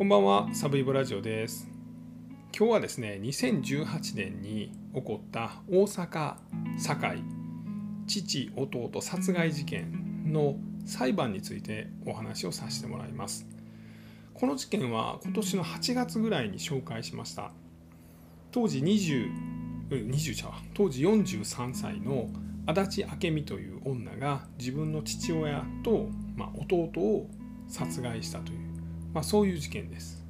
こんばんは、サブイボラジオです。今日はですね、2018年に起こった大阪・堺父・弟殺害事件の裁判についてお話をさせてもらいます。この事件は今年の8月ぐらいに紹介しました。当時20、20ちゃ当時43歳の足立明美という女が自分の父親と、まあ、弟を殺害したという、まあ、そういう事件です。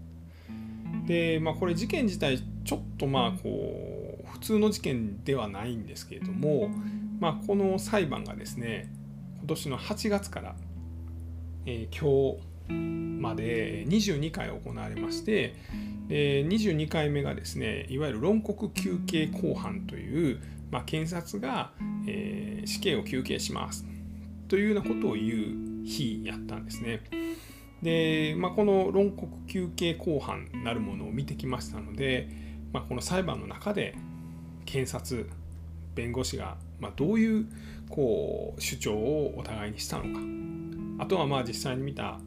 で、まあ、これ事件自体ちょっとまあこう普通の事件ではないんですけれども、まあ、この裁判がですね今年の8月から、えー今日まで22回行われましてで22回目がですねいわゆる論告求刑公判という、まあ、検察が、えー死刑を求刑しますというようなことを言う日やったんですね。で、まあ、この論告求刑公判なるものを見てきましたので、まあ、この裁判の中で検察弁護士が、まあ、どういうこう主張をお互いにしたのか。あとはまあ実際に見た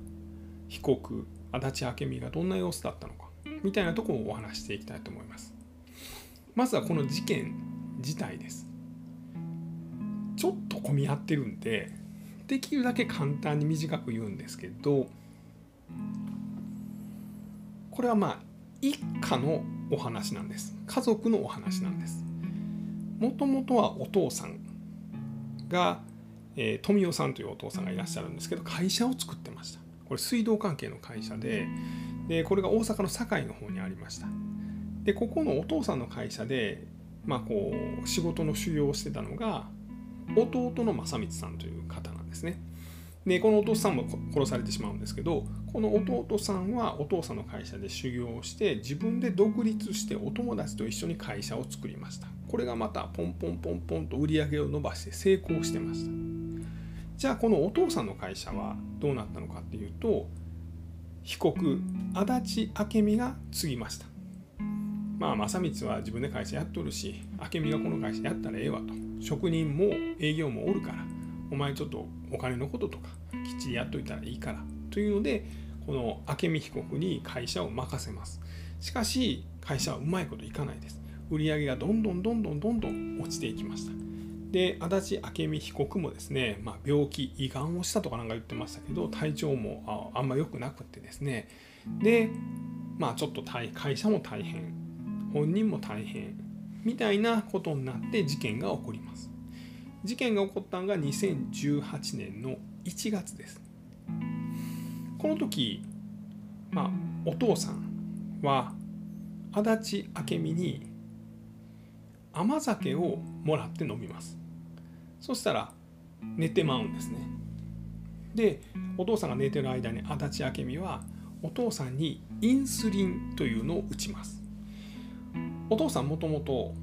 被告足立明美がどんな様子だったのか。みたいなところをお話していきたいと思います。まずはこの事件自体です。ちょっと混み合ってるんでできるだけ簡単に短く言うんですけどこれはまあ一家のお話なんです。家族のお話なんです。もともとはお父さんが、えー富代さんというお父さんがいらっしゃるんですけど会社を作ってました。これ水道関係の会社ででこれが大阪の堺の方にありました。でここのお父さんの会社で、まあ、こう仕事の修行をしてたのが弟の正光さんという方なんですね。でこのお父さんも殺されてしまうんですけどこの弟さんはお父さんの会社で修行をして自分で独立してお友達と一緒に会社を作りました。これがまたポンポンポンポンと売り上げを伸ばして成功してました。じゃあこのお父さんの会社はどうなったのかっていうと被告足立明美が継ぎました。まあ正光は自分で会社やっとるし明美がこの会社やったらええわと。職人も営業もおるからお前ちょっとお金のこととかきっちりやっといたらいいから。というのでこの明美被告に会社を任せます。しかし会社はうまいこといかないです。売上がどんどんどんどんどんどん落ちていきました。で足立明美被告もですね、まあ、病気胃がんをしたとかなんか言ってましたけど体調もあんま良くなくってですね。でまあちょっと会社も大変本人も大変みたいなことになって事件が起こります。事件が起こったのが2018年の1月です。この時まあお父さんは足立明美に甘酒をもらって飲みます。そしたら寝てまうんですね。でお父さんが寝てる間に足立明美はお父さんにインスリンというのを打ちます。お父さんもともと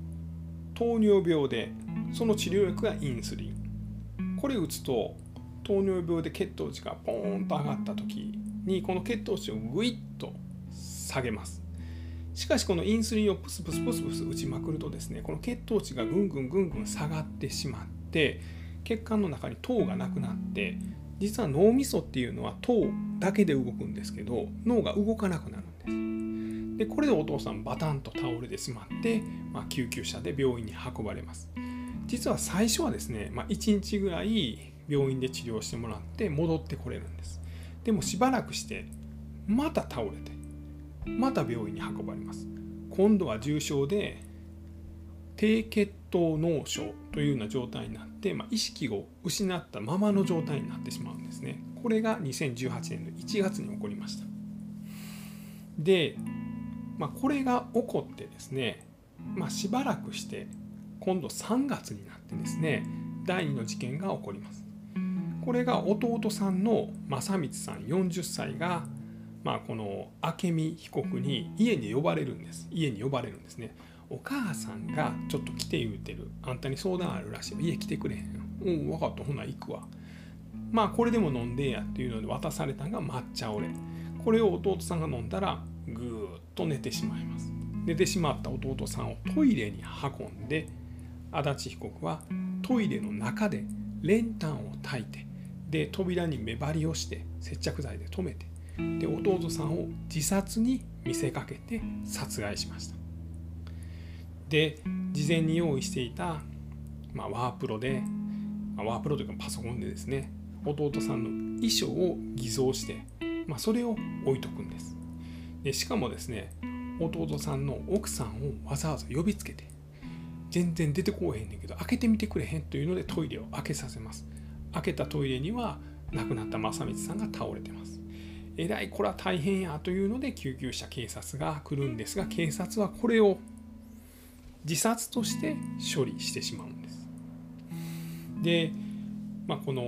糖尿病でその治療薬がインスリン。これ打つと糖尿病で血糖値がポーンと上がった時にこの血糖値をグイッと下げます。しかしこのインスリンをプスプスプスプス打ちまくるとですねこの血糖値がぐんぐんぐんぐん下がってしまって血管の中に糖がなくなって実は脳みそっていうのは糖だけで動くんですけど脳が動かなくなるんです。でこれでお父さんバタンと倒れてしまって、まあ、救急車で病院に運ばれます。実は最初はですね、まあ、1日ぐらい病院で治療してもらって戻ってこれるんです。でもしばらくしてまた倒れてまた病院に運ばれます。今度は重症で低血糖脳症というような状態になって、まあ、意識を失ったままの状態になってしまうんですね。これが2018年の1月に起こりました。で、まあ、これが起こってですね、まあ、しばらくして今度3月になってですね第2の事件が起こります。これが弟さんの正光さん40歳がまあ、この明美被告に家に呼ばれるんです。家に呼ばれるんですね。お母さんがちょっと来て言うてる。あんたに相談あるらしい家来てくれへんうん分かった。ほな行くわ。まあこれでも飲んでやっていうので渡されたのが抹茶オレこれを弟さんが飲んだらぐーっと寝てしまいます。寝てしまった弟さんをトイレに運んで足立被告はトイレの中で練炭を焚いてで扉に目張りをして接着剤で留めてで弟さんを自殺に見せかけて殺害しました。で事前に用意していた、まあ、ワープロで、まあ、ワープロというかパソコンでですね弟さんの衣装を偽造して、まあ、それを置いとくんです。でしかもですね弟さんの奥さんをわざわざ呼びつけて全然出てこうへんねんけど開けてみてくれへんというのでトイレを開けさせます。開けたトイレには亡くなった正光さんが倒れてます。えらいこれは大変やというので救急車警察が来るんですが警察はこれを自殺として処理してしまうんです。で、まあ、この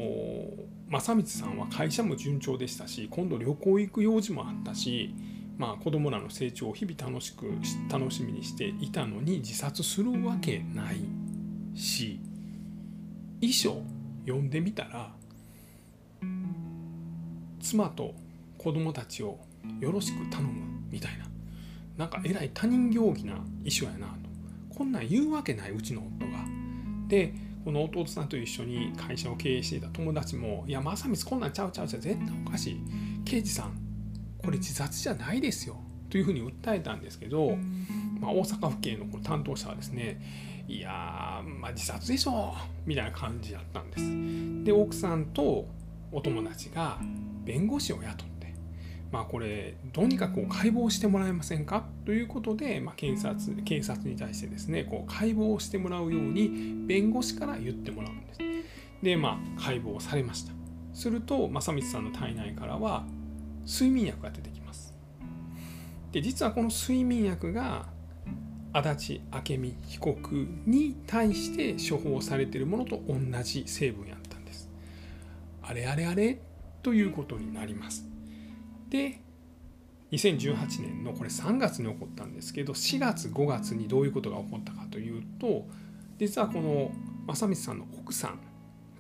正光さんは会社も順調でしたし今度旅行行く用事もあったしまあ、子供らの成長を日々楽しく楽しみにしていたのに自殺するわけないし遺書読んでみたら妻と子供たちをよろしく頼むみたいな。なんかえらい他人行儀な遺書やなと。こんなん言うわけないうちの夫が。でこの弟さんと一緒に会社を経営していた友達も「いや正光こんなんちゃうちゃうちゃう絶対おかしい。刑事さんこれ自殺じゃないですよ。というふうに訴えたんですけど、まあ、大阪府警のこの担当者はですねいやまあ自殺でしょみたいな感じだったんです。で奥さんとお友達が弁護士を雇ってまあこれどうにかこう解剖してもらえませんかということで、まあ、検察警察に対してですねこう解剖してもらうように弁護士から言ってもらうんです。でまあ解剖されました。すると正光さんの体内からは睡眠薬が出てきます。で実はこの睡眠薬が足立明美被告に対して処方されているものと同じ成分やったんです。あれあれあれということになります。で2018年のこれ3月に起こったんですけど4月5月にどういうことが起こったかというと実はこの正光さんの奥さん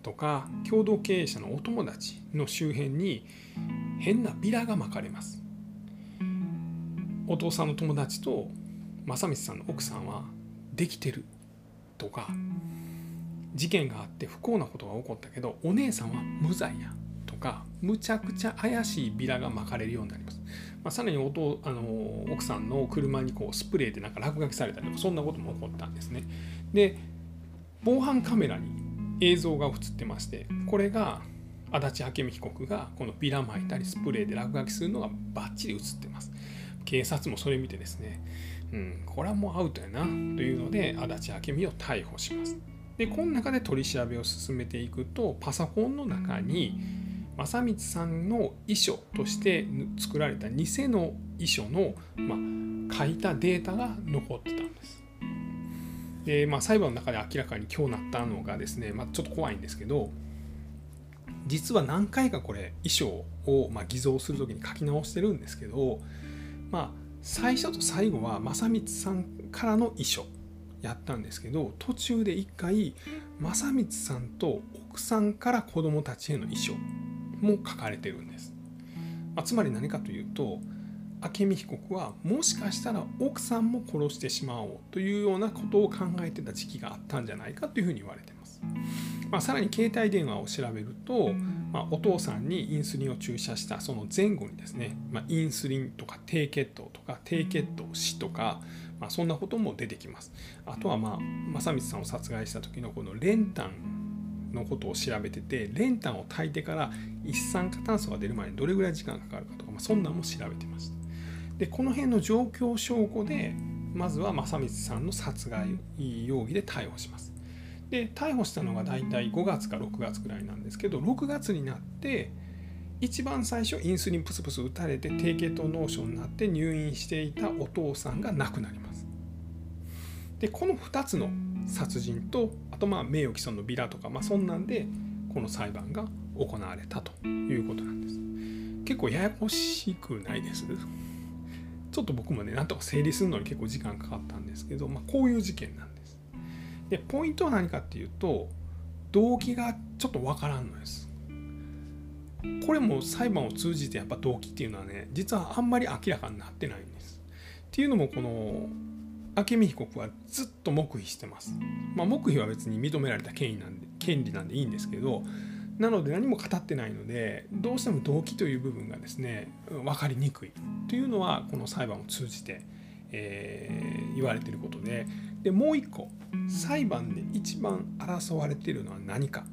とか共同経営者のお友達の周辺に変なビラが巻かれます。お父さんの友達と正光さんの奥さんはできてるとか事件があって不幸なことが起こったけどお姉さんは無罪やとかむちゃくちゃ怪しいビラが巻かれるようになります、まあ、さらにおあの奥さんの車にこうスプレーでなんか落書きされたりとかそんなことも起こったんですね。で防犯カメラに映像が映ってましてこれが足立明美被告がこのビラ巻いたりスプレーで落書きするのがバッチリ映ってます。警察もそれ見てですね、うん、これはもうアウトやなというので足立明美を逮捕します。でこの中で取り調べを進めていくとパソコンの中に正光さんの遺書として作られた偽の遺書の、まあ、書いたデータが残ってたんです。で、まあ、裁判の中で明らかに今日なったのがですね、まあ、ちょっと怖いんですけど実は何回かこれ衣装をま偽造する時に書き直してるんですけど、まあ、最初と最後は正光さんからの遺書やったんですけど途中で一回正光さんと奥さんから子供たちへの遺書も書かれてるんです、まあ、つまり何かというと明美被告はもしかしたら奥さんも殺してしまおうというようなことを考えてた時期があったんじゃないかというふうに言われてます。まあ、さらに携帯電話を調べると、まあ、お父さんにインスリンを注射したその前後にですね、まあ、インスリンとか低血糖とか低血糖死とか、まあ、そんなことも出てきます。あとは、まあ、正光さんを殺害した時のこの練炭のことを調べてて練炭を炊いてから一酸化炭素が出るまでにどれぐらい時間かかるかとか、まあ、そんなんも調べてました。でこの辺の状況証拠でまずは正光さんの殺害容疑で逮捕します。で逮捕したのが大体5月か6月ぐらいなんですけど6月になって一番最初インスリンプスプス打たれて低血糖脳症になって入院していたお父さんが亡くなります。でこの2つの殺人とあとまあ名誉毀損のビラとか、まあ、そんなんでこの裁判が行われたということなんです。結構ややこしくないですちょっと僕もねなんとか整理するのに結構時間かかったんですけど、まあ、こういう事件なんですでポイントは何かっていうと動機がちょっとわからんのです。これも裁判を通じてやっぱ動機っていうのはね実はあんまり明らかになってないんです。っていうのもこの明美被告はずっと黙秘してます、まあ、黙秘は別に認められた権威なんで権利なんでいいんですけどなので何も語ってないのでどうしても動機という部分がですね分かりにくい。というのはこの裁判を通じて、えー、言われてることででもう一個裁判で一番争われているのは何か。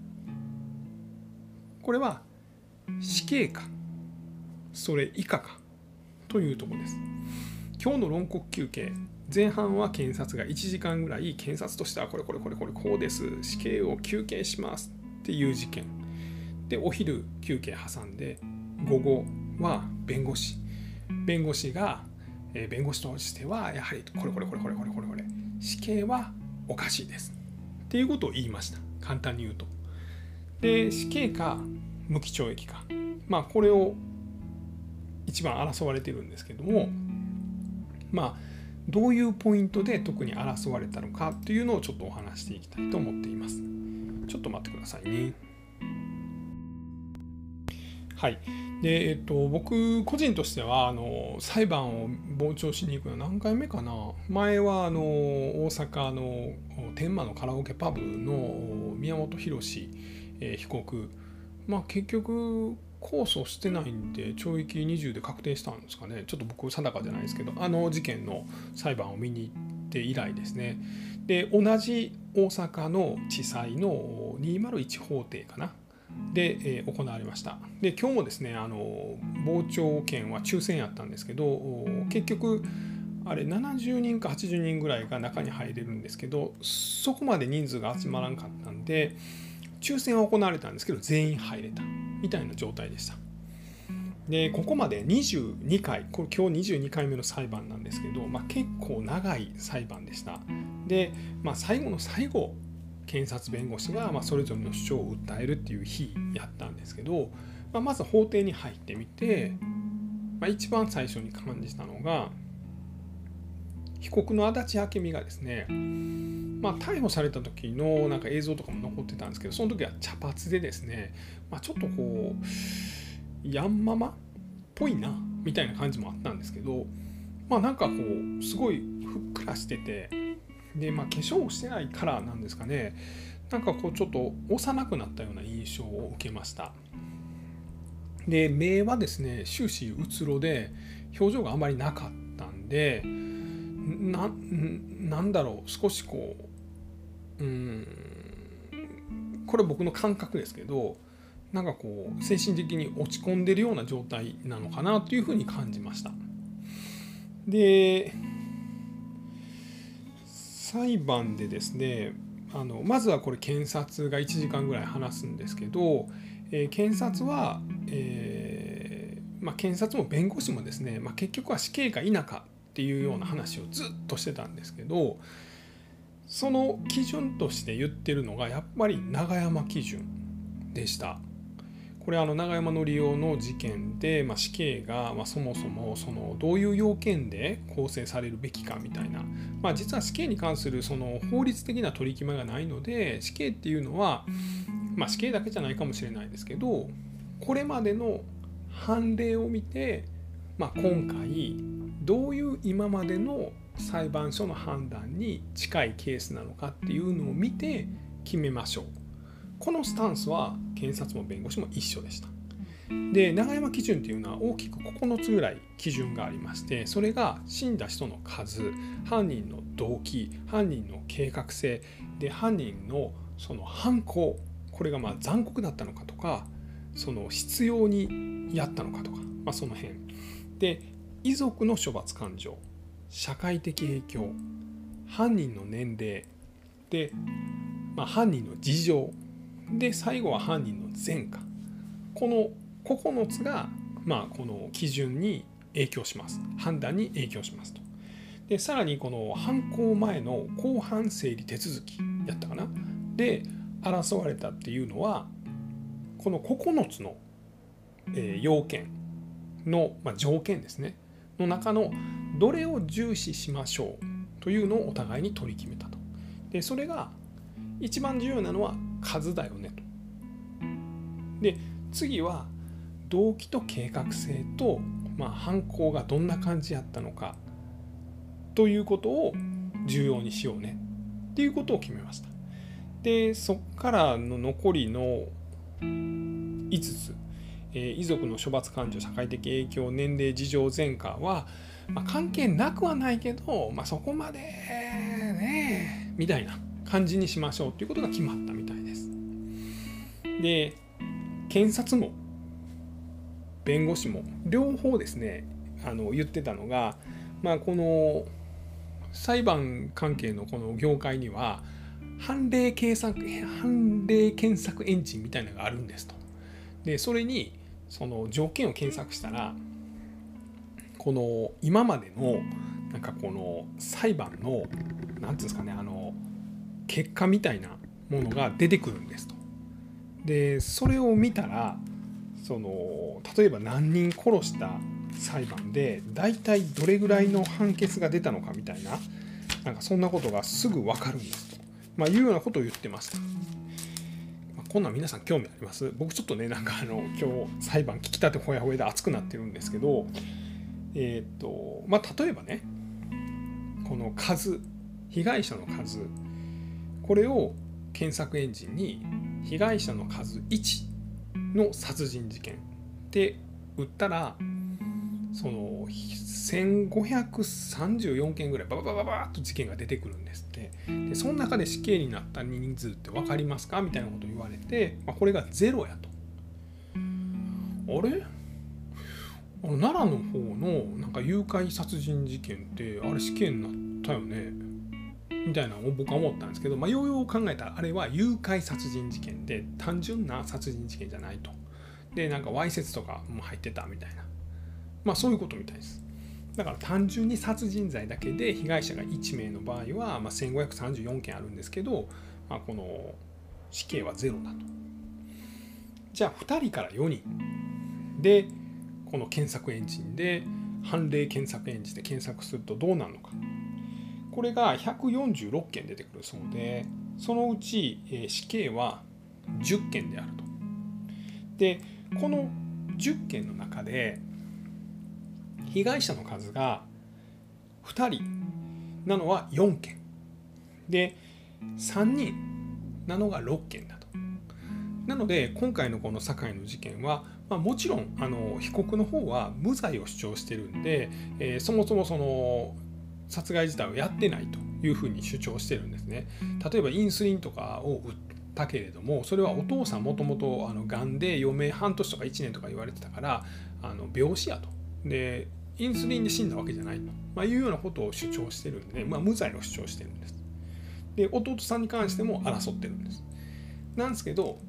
これは死刑かそれ以下かというとこです。今日の論告休憩前半は検察が1時間ぐらい検察としてはこれこれこれこれこうです死刑を求刑しますっていう事件。でお昼休憩挟んで午後は弁護士。弁護士が、えー、弁護士としてはやはりこれこれこれこれこれこれこれ。死刑はおかしいです。っていうことを言いました。簡単に言うと。で死刑か無期懲役か。まあこれを一番争われているんですけどもまあどういうポイントで特に争われたのかというのをちょっとお話していきたいと思っています。ちょっと待ってくださいね。はいでえっと、僕個人としてはあの裁判を傍聴しに行くのは何回目かな。前はあの大阪の天満のカラオケパブの宮本浩志、えー、被告、まあ、結局控訴してないんで懲役20で確定したんですかね。ちょっと僕定かじゃないですけどあの事件の裁判を見に行って以来ですね。で同じ大阪の地裁の201法廷かなで、えー、行われました。で今日もですねあの傍聴券は抽選やったんですけど結局あれ70人か80人ぐらいが中に入れるんですけどそこまで人数が集まらんかったんで抽選は行われたんですけど全員入れたみたいな状態でした。でここまで22回これ今日22回目の裁判なんですけど、まあ、結構長い裁判でした。で、まあ、最後の最後検察弁護士がまそれぞれの主張を訴えるっていう日やったんですけど、まあ、まず法廷に入ってみて、まあ、一番最初に感じたのが被告の足立明美がですね、まあ、逮捕された時のなんか映像とかも残ってたんですけどその時は茶髪でですね、まあ、ちょっとこうヤンママっぽいなみたいな感じもあったんですけどまあなんかこうすごいふっくらしててで、まあ、化粧をしてないカラーなんですかね。なんかこうちょっと幼くなったような印象を受けました。で目はですね終始うつろで表情があまりなかったんでななんだろう少しこううんこれ僕の感覚ですけどなんかこう精神的に落ち込んでるような状態なのかなというふうに感じました。で裁判でですねあのまずはこれ検察が1時間ぐらい話すんですけど、えー、検察は、えー、まあ、検察も弁護士もですね、まあ、結局は死刑か否かっていうような話をずっとしてたんですけどその基準として言ってるのがやっぱり永山基準でした。これあの永山則夫の事件で、まあ、死刑が、まあ、そもそもそのどういう要件で構成されるべきかみたいな、まあ、実は死刑に関するその法律的な取り決めがないので死刑っていうのは、まあ、死刑だけじゃないかもしれないですけどこれまでの判例を見て、まあ、今回どういう今までの裁判所の判断に近いケースなのかっていうのを見て決めましょう。このスタンスは検察も弁護士も一緒でした。で永山基準っていうのは大きく9つぐらい基準がありましてそれが死んだ人の数犯人の動機犯人の計画性で犯人のその犯行これがまあ残酷だったのかとかその必要にやったのかとか、まあ、その辺で遺族の処罰感情社会的影響犯人の年齢で、まあ、犯人の事情で最後は犯人の前科。この9つが、まあ、この基準に影響します。判断に影響しますと。でさらにこの犯行前の公判整理手続きやったかな。で争われたっていうのはこの9つの、えー、要件の、まあ、条件ですね。の中のどれを重視しましょうというのをお互いに取り決めたと。でそれが一番重要なのは数だよねと。で次は動機と計画性と、まあ、犯行がどんな感じやったのかということを重要にしようねっていうことを決めました。でそっからの残りの5つ、えー、遺族の処罰感情社会的影響年齢事情前科は、まあ、関係なくはないけど、まあ、そこまでねみたいな感じにしましょうということが決まったみたいで。検察も弁護士も両方ですねあの言ってたのが、まあ、この裁判関係のこの業界には判例検索判例検索エンジンみたいなのがあるんですと。でそれにその条件を検索したらこの今までのなんかこの裁判の何て言うんですかねあの結果みたいなものが出てくるんですと。でそれを見たらその例えば何人殺した裁判で大体どれぐらいの判決が出たのかみたいななんかそんなことがすぐ分かるんですと、まあ、いうようなことを言ってました。まあ、こんなん皆さん興味あります？僕ちょっとねなんかあの今日裁判聞きたてほやほやで熱くなってるんですけどえっ、とまあ例えばねこの数被害者の数これを検索エンジンに被害者の数1の殺人事件って打ったらその1534件ぐらいバババババッと事件が出てくるんですってでその中で死刑になった人数って分かりますかみたいなことを言われて、まあ、これがゼロやと。あれ奈良の方のなんか誘拐殺人事件ってあれ死刑になったよねみたいなのを僕は思ったんですけど、まあ、ようよう考えたらあれは誘拐殺人事件で単純な殺人事件じゃないと。でなんかわいせつとかも入ってたみたいなまあそういうことみたいです。だから単純に殺人罪だけで被害者が1名の場合は、まあ、1534件あるんですけど、まあ、この死刑はゼロだと。じゃあ2人から4人でこの検索エンジンで判例検索エンジンで検索するとどうなるのか。これが146件出てくるそうでそのうち、え死刑は10件であると。でこの10件の中で被害者の数が2人なのは4件で3人なのが6件だと。なので今回のこの堺の事件は、まあ、もちろんあの被告の方は無罪を主張してるんで、えー、そもそもその殺害自体をやってないというふうに主張してるんですね。例えばインスリンとかを打ったけれどもそれはお父さんもともとがんで余命半年とか1年とか言われてたからあの病死やと。でインスリンで死んだわけじゃないと、まあ、いうようなことを主張してるんで、まあ、無罪を主張してるんです。で弟さんに関しても争ってるんです。なんですけど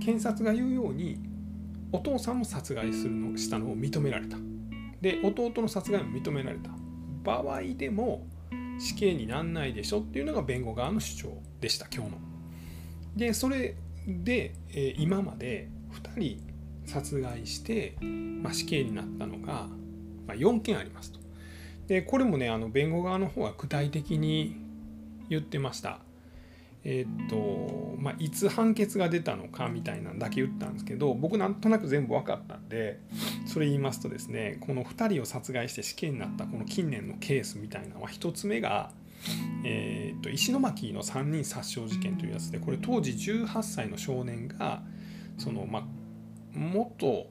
検察が言うようにお父さんも殺害するのしたのを認められた。で弟の殺害も認められた。場合でも死刑になんないでしょっていうのが弁護側の主張でした今日の。でそれで、えー、今まで2人殺害して、まあ、死刑になったのが、まあ、4件ありますと。でこれもねあの弁護側の方は具体的に言ってました。え、っとまあ、いつ判決が出たのかみたいなだけ言ったんですけど僕なんとなく全部分かったんでそれ言いますとですねこの2人を殺害して死刑になったこの近年のケースみたいなのは1つ目が、えー、っと石巻の3人殺傷事件というやつでこれ当時18歳の少年がその、まあ、元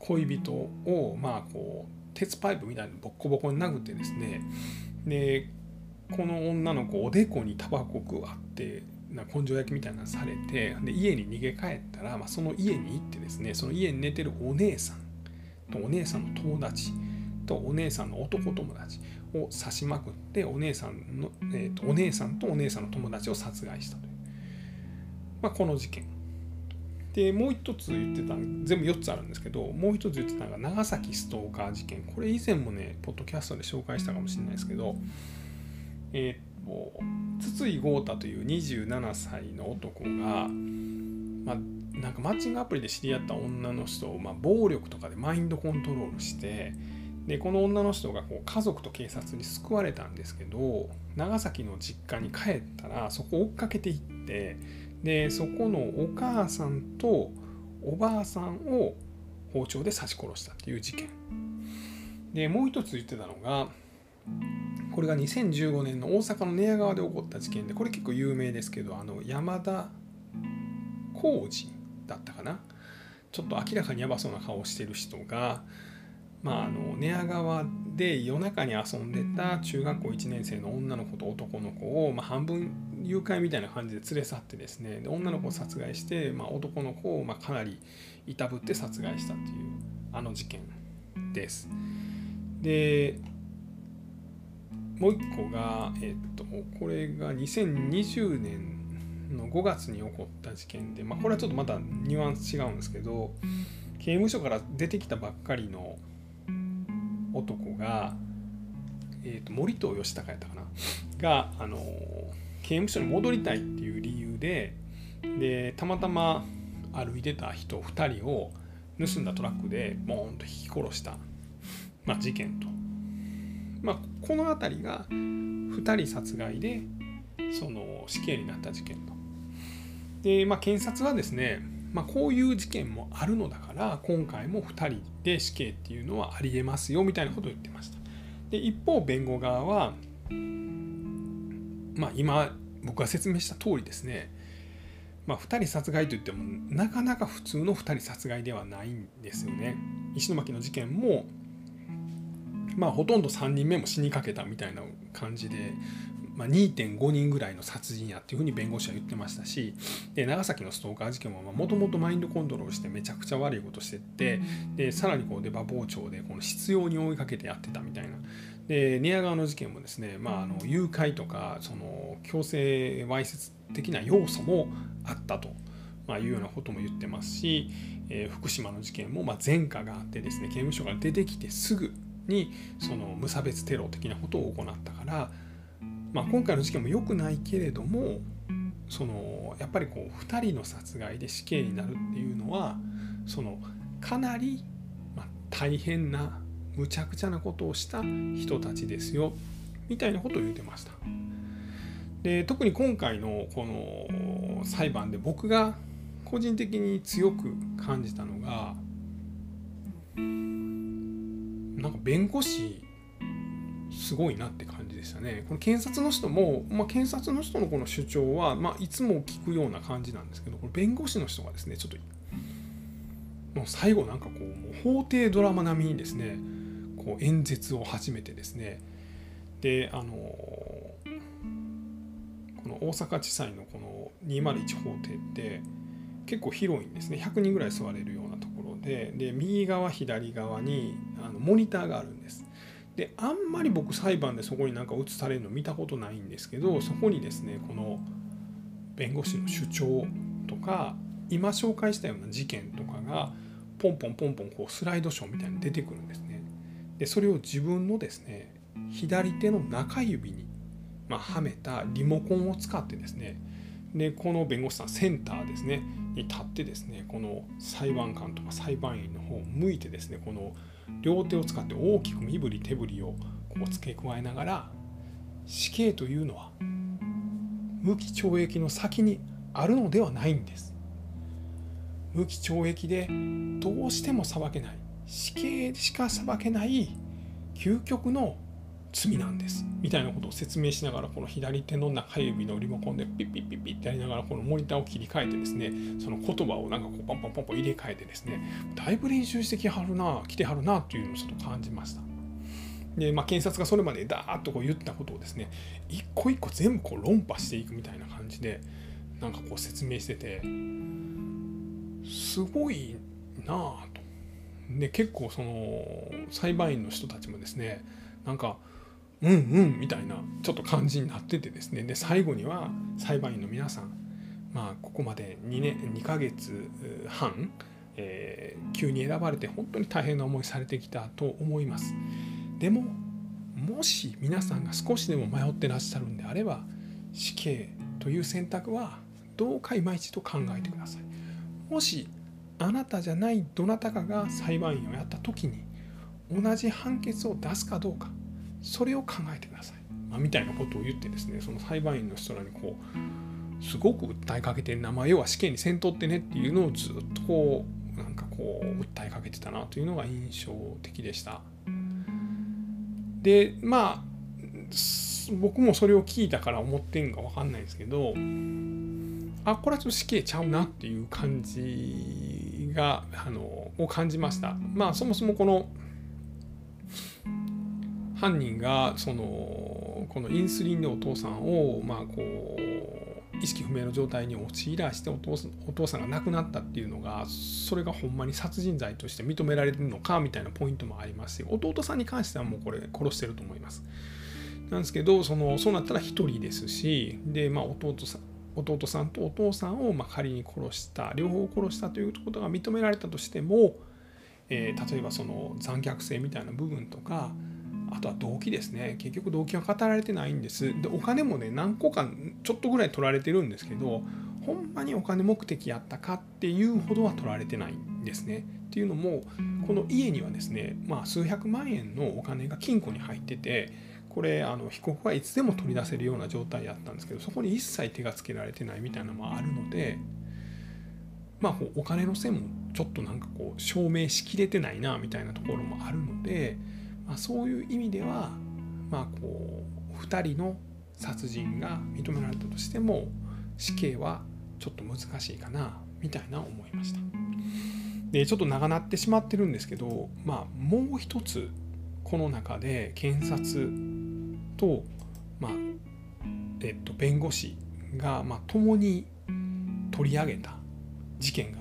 恋人をまあこう鉄パイプみたいなボッコボコに殴ってですねでこの女の子おでこにタバコくわってな根性焼きみたいなのされてで家に逃げ帰ったら、まあ、その家に行ってですねその家に寝てるお姉さんとお姉さんの友達とお姉さんの男友達を刺しまくってお姉さんの、えーと、お姉さんとお姉さんの友達を殺害したという、まあ、この事件。でもう一つ言ってた全部4つあるんですけどもう一つ言ってたのが長崎ストーカー事件。これ以前もねポッドキャストで紹介したかもしれないですけどえっ、と筒井豪太という27歳の男が、まあ、なんかマッチングアプリで知り合った女の人を、まあ、暴力とかでマインドコントロールしてでこの女の人がこう家族と警察に救われたんですけど長崎の実家に帰ったらそこを追っかけていってでそこのお母さんとおばあさんを包丁で刺し殺したっていう事件。でもう一つ言ってたのがこれが2015年の大阪の寝屋川で起こった事件でこれ結構有名ですけどあの山田浩二だったかな？ちょっと明らかにやばそうな顔をしてる人が、まあ、あの寝屋川で夜中に遊んでた中学校1年生の女の子と男の子を、まあ、半分誘拐みたいな感じで連れ去ってですねで女の子を殺害して、まあ、男の子をまかなりいたぶって殺害したっていうあの事件です。でもう一個が、えっと、これが2020年の5月に起こった事件で、まあ、これはちょっとまたニュアンス違うんですけど刑務所から出てきたばっかりの男が、えー、と森藤義孝やったかな？が、あの刑務所に戻りたいっていう理由ででたまたま歩いてた人2人を盗んだトラックでボーンと引き殺した、まあ、事件と、まあ、この辺りが2人殺害でその死刑になった事件と。で、まあ、検察はですね、まあ、こういう事件もあるのだから今回も2人で死刑っていうのはありえますよみたいなことを言ってました。で一方弁護側は、まあ、今僕が説明した通りですね、まあ、2人殺害といってもなかなか普通の2人殺害ではないんですよね。石巻の事件もまあほとんど3人目も死にかけたみたいな感じでまあ、2.5人ぐらいの殺人やっていうふうに弁護士は言ってましたしで長崎のストーカー事件ももともとマインドコントロールしてめちゃくちゃ悪いことしてってでさらにこう出刃包丁でこの執拗に追いかけてやってたみたいな。で寝屋川の事件もですね、まあ、あの誘拐とかその強制わいせつ的な要素もあったと。まあ、いうようなことも言ってますし、えー、福島の事件もま前科があってですね刑務所から出てきてすぐにその無差別テロ的なことを行ったからまあ、今回の事件も良くないけれどもそのやっぱりこう2人の殺害で死刑になるっていうのはそのかなり、ま大変なむちゃくちゃなことをした人たちですよみたいなことを言ってました。で特に今回のこの裁判で僕が個人的に強く感じたのがなんか弁護士すごいなって感じでしたね。この検察の人も、まあ、検察の人のこの主張は、まあ、いつも聞くような感じなんですけどこれ弁護士の人がですねちょっともう最後なんかこうもう法廷ドラマ並みにですねこう演説を始めてですね。であのこの大阪地裁のこの201法廷って結構広いんですね。100人ぐらい座れるようなところでで右側左側にあのモニターがあるんです。であんまり僕裁判でそこになんか映されるの見たことないんですけどそこにですねこの弁護士の主張とか今紹介したような事件とかがポンポンポンポンこうスライドショーみたいに出てくるんですね。でそれを自分のですね左手の中指に、ま、はめたリモコンを使ってですねでこの弁護士さんセンターですねに立ってですねこの裁判官とか裁判員の方を向いてですねこの両手を使って大きく身振り手振りをこう付け加えながら死刑というのは無期懲役の先にあるのではないんです。無期懲役でどうしても裁けない死刑しか裁けない究極の罪なんですみたいなことを説明しながらこの左手の中指のリモコンでピッピッピッピッってやりながらこのモニターを切り替えてですねその言葉をなんかこうパンパンパンパン入れ替えてですねだいぶ練習してきはるな来てはるなっていうのをちょっと感じました。で、まあ、検察がそれまでダーッとこう言ったことをですね一個一個全部こう論破していくみたいな感じでなんかこう説明しててすごいなあと。で結構その裁判員の人たちもですねなんかうんうんみたいなちょっと感じになっててですね。で最後には裁判員の皆さんまあここまで2年2ヶ月半、えー、急に選ばれて本当に大変な思いされてきたと思います。でももし皆さんが少しでも迷ってらっしゃるんであれば死刑という選択はどうか今一度考えてください。もしあなたじゃないどなたかが裁判員をやった時に同じ判決を出すかどうか。それを考えてください、まあ、みたいなことを言ってですねその裁判員の人らにこうすごく訴えかけてる名前要は死刑にせんとってねっていうのをずっとこうなんかこう訴えかけてたなというのが印象的でした。でまあ僕もそれを聞いたから思ってんか分かんないですけどあこれはちょっと死刑ちゃうなっていう感じがあのを感じました。まあそもそもこの犯人がそのこのインスリンでお父さんをまあこう意識不明の状態に陥らしてお父お父さんが亡くなったっていうのがそれがほんまに殺人罪として認められるのかみたいなポイントもありますし弟さんに関してはもうこれ殺してると思います。なんですけどそのそうなったら1人ですしで、まあ、弟さん弟さんとお父さんをま仮に殺した両方殺したということが認められたとしても、えー、例えばその残虐性みたいな部分とかあとは動機ですね。結局動機は語られてないんです。でお金もね何個かちょっとぐらい取られてるんですけどほんまにお金目的やったかっていうほどは取られてないんですね。っていうのもこの家にはですね、まあ、数百万円のお金が金庫に入っててこれあの被告はいつでも取り出せるような状態やったんですけどそこに一切手がつけられてないみたいなのもあるのでまあお金の線もちょっとなんかこう証明しきれてないなみたいなところもあるので。まあ、そういう意味では、まあ、こう2人の殺人が認められたとしても死刑はちょっと難しいかなみたいな思いました。でちょっと長なってしまってるんですけど、まあ、もう一つこの中で検察と、まあえっと、弁護士が、まあ、共に取り上げた事件が。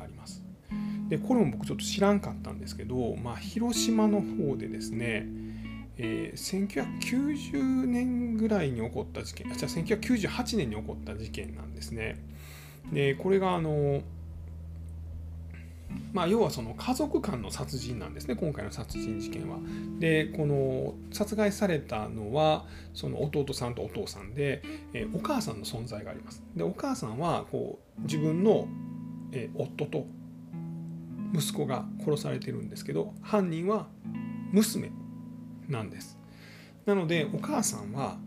でこれも僕ちょっと知らんかったんですけど、まあ、広島の方でですね、えー、1990年ぐらいに起こった事件あじゃあ1998年に起こった事件なんですね。でこれがあのまあ、要はその家族間の殺人なんですね今回の殺人事件は。でこの殺害されたのはその弟さんとお父さんで、えー、お母さんの存在があります。でお母さんはこう自分の、えー、夫と息子が殺されてるんですけど犯人は娘なんです。なのでお母さんは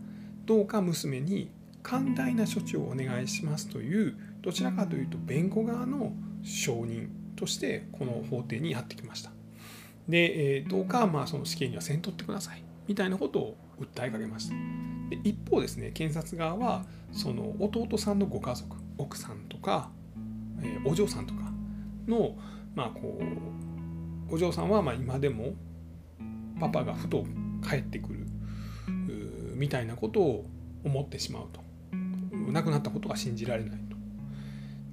どうか娘に寛大な処置をお願いしますというどちらかというと弁護側の証人としてこの法廷にやってきました。で、えどうかまあその死刑にはせんとってください。みたいなことを訴えかけました。で一方ですね検察側はその弟さんのご家族奥さんとか、えお嬢さんとかのまあこうお嬢さんはまあ今でもパパがふと帰ってくるみたいなことを思ってしまうと。亡くなったことが信じられないと。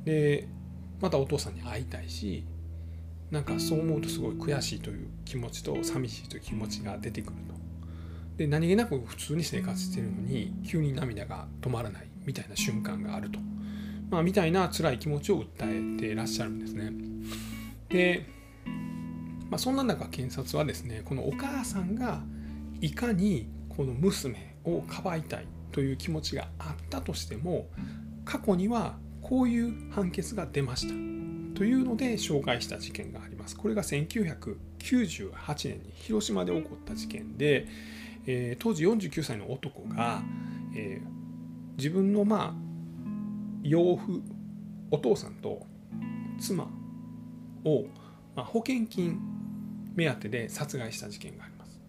でまたお父さんに会いたいしなんかそう思うとすごい悔しいという気持ちと寂しいという気持ちが出てくると。で何気なく普通に生活してるのに急に涙が止まらないみたいな瞬間があると、まあ、みたいな辛い気持ちを訴えていらっしゃるんですね。で、まあ、そんな中検察はですねこのお母さんがいかにこの娘をかばいたいという気持ちがあったとしても過去にはこういう判決が出ましたというので紹介した事件があります。これが1998年に広島で起こった事件で、えー、当時49歳の男が、えー、自分のまあ養父お父さんと妻を、まあ、保険金目当てで殺害した事件があります。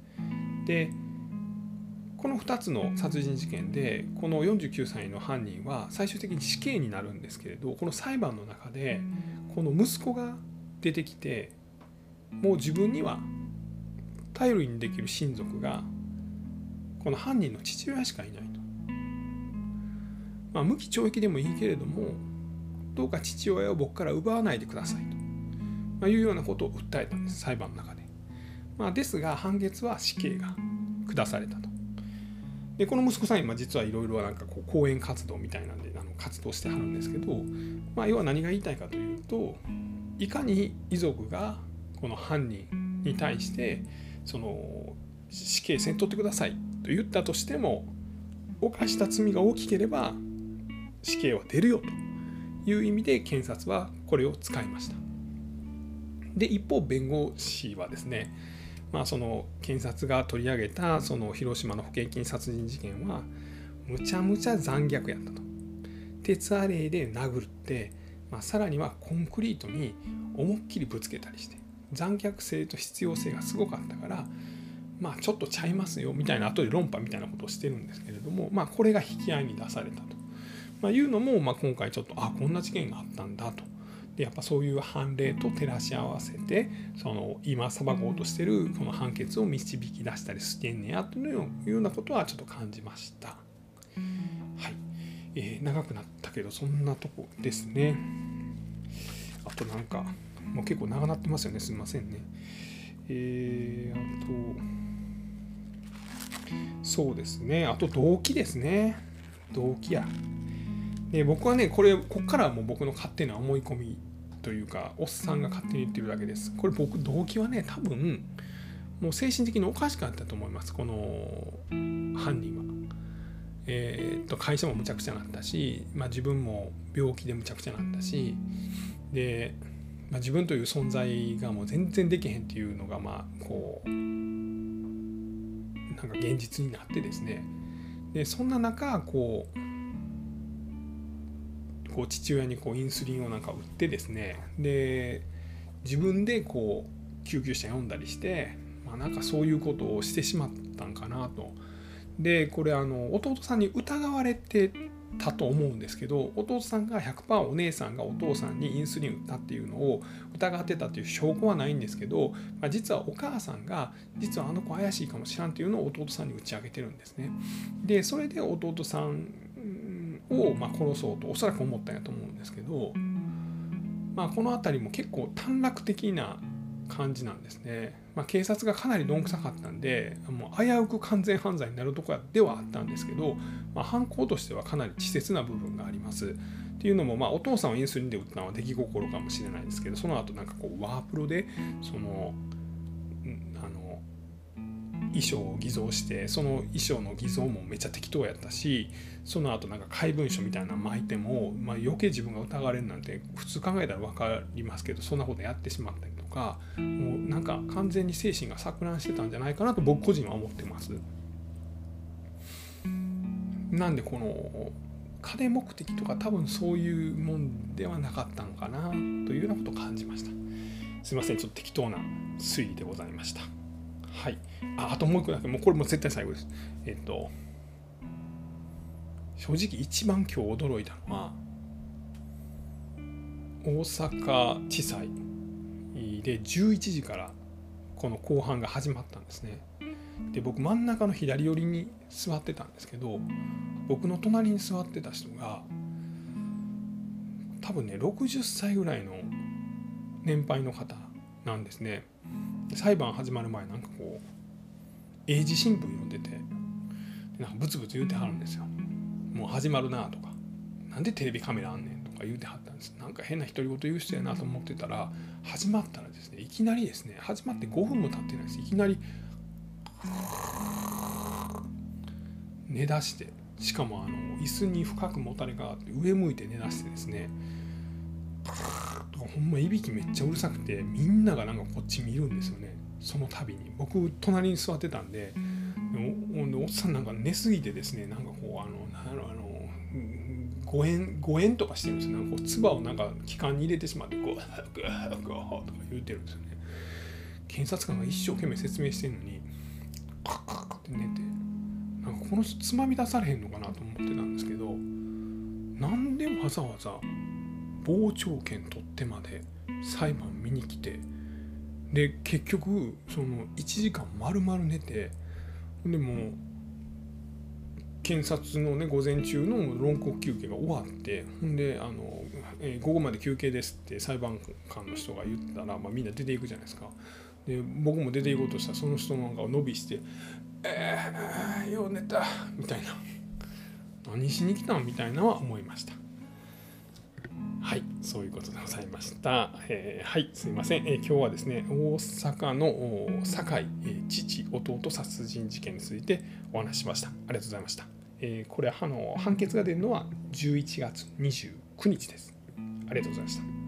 でこの2つの殺人事件でこの49歳の犯人は最終的に死刑になるんですけれどこの裁判の中でこの息子が出てきてもう自分には頼りにできる親族がこの犯人の父親しかいないと。まあ、無期懲役でもいいけれどもどうか父親を僕から奪わないでくださいと。まいうようなことを訴えたんです裁判の中で。まあ、ですが判決は死刑が下されたと。でこの息子さん今実はいろいろなんかこう講演活動みたいなんであの活動してはるんですけど、まあ、要は何が言いたいかというといかに遺族がこの犯人に対してその死刑せんとってくださいと言ったとしても犯した罪が大きければ死刑は出るよという意味で検察はこれを使いました。で一方弁護士はですね、まあ、その検察が取り上げたその広島の保険金殺人事件はむちゃむちゃ残虐やったと。鉄アレイで殴って、まあ、さらにはコンクリートに思いっきりぶつけたりして残虐性と必要性がすごかったからまあちょっとちゃいますよみたいな後で論破みたいなことをしてるんですけれどもまあこれが引き合いに出されたと。まあ、いうのも、まあ、今回ちょっとあこんな事件があったんだと。でやっぱそういう判例と照らし合わせてその今裁こうとしてるこの判決を導き出したりしてんねやというようなことはちょっと感じました。はい、えー、長くなったけどそんなとこですね。あとなんかもう結構長なってますよねすいませんね。えー、あとそうですねあと動機ですね動機や。で僕はねこれこっからはもう僕の勝手な思い込みというかおっさんが勝手に言ってるだけです。これ僕動機はね多分もう精神的におかしかったと思います。この犯人は。えー、っと会社もむちゃくちゃなったし、まあ、自分も病気でむちゃくちゃなったしで、まあ、自分という存在がもう全然できへんっていうのがまあこうなんか現実になってですね。でそんな中こうこう父親にこうインスリンをなんか打ってですねで自分でこう救急車呼んだりして、まあ、なんかそういうことをしてしまったんかなと。でこれあの弟さんに疑われてたと思うんですけど弟さんが100%お姉さんがお父さんにインスリン打ったっていうのを疑ってたという証拠はないんですけど、まあ、実はお母さんが実はあの子怪しいかもしらんっていうのを弟さんに打ち明けてるんですね。でそれで弟さんをま殺そうとおそらく思ったんやと思うんですけど、まあ、この辺りも結構短絡的な感じなんですね。まあ、警察がかなりどんくさかったんでもう危うく完全犯罪になるところではあったんですけど、まあ、犯行としてはかなり稚拙な部分があります。っていうのも、まあ、お父さんをインスリンで打ったのは出来心かもしれないですけどその後なんかこうワープロでその衣装を偽造してその衣装の偽造もめっちゃ適当やったしその後なんか怪文書みたいなの巻いても、まあ、余計自分が疑われるなんて普通考えたら分かりますけどそんなことやってしまったりとかもうなんか完全に精神が錯乱してたんじゃないかなと僕個人は思ってます。なんでこの金目的とか多分そういうもんではなかったのかなというようなことを感じました。すいませんちょっと適当な推理でございました。はい。ああともう一個だけ、もうこれも絶対最後です。えっと、正直一番今日驚いたのは、大阪地裁で11時からこの後半が始まったんですね。で僕真ん中の左寄りに座ってたんですけど僕の隣に座ってた人が多分ね60歳ぐらいの年配の方なんですね。裁判始まる前なんか英字新聞読んでて。なんかブツブツ言うてはるんですよ。もう始まるなとか。なんでテレビカメラあんねんとか言うてはったんです。なんか変な独り言言う人やなと思ってたら始まったらですねいきなりですね始まって5分も経ってないです。いきなり寝だしてしかもあの椅子に深くもたれがあって上向いて寝だしてですねほんまいびきめっちゃうるさくてみんながなんかこっち見るんですよね。その度に僕隣に座ってたんでおおっさんなんか寝すぎてですねなんかこうあのなんあの誤嚥誤嚥とかしてるんですよ。なんかこう唾をなんか気管に入れてしまってこう グーグーとか言うてるんですよね。検察官が一生懸命説明してるのにカッカッカって寝てなんかこの人つまみ出されへんのかなと思ってたんですけどなんでわざわざ傍聴券取ってまで裁判見に来てで結局その1時間丸々寝てでも検察のね午前中の論告休憩が終わってほんであの、えー、午後まで休憩ですって裁判官の人が言ったら、まあ、みんな出ていくじゃないですか。で僕も出ていこうとしたらその人のが伸びして「えー、よう寝た」みたいな。何しに来たん？みたいなは思いました。はいそういうことでございました、えー、はいすいません、えー、今日はですね大阪の堺、えー、父弟殺人事件についてお話ししました。ありがとうございました、えー、これあの判決が出るのは11月29日です。ありがとうございました。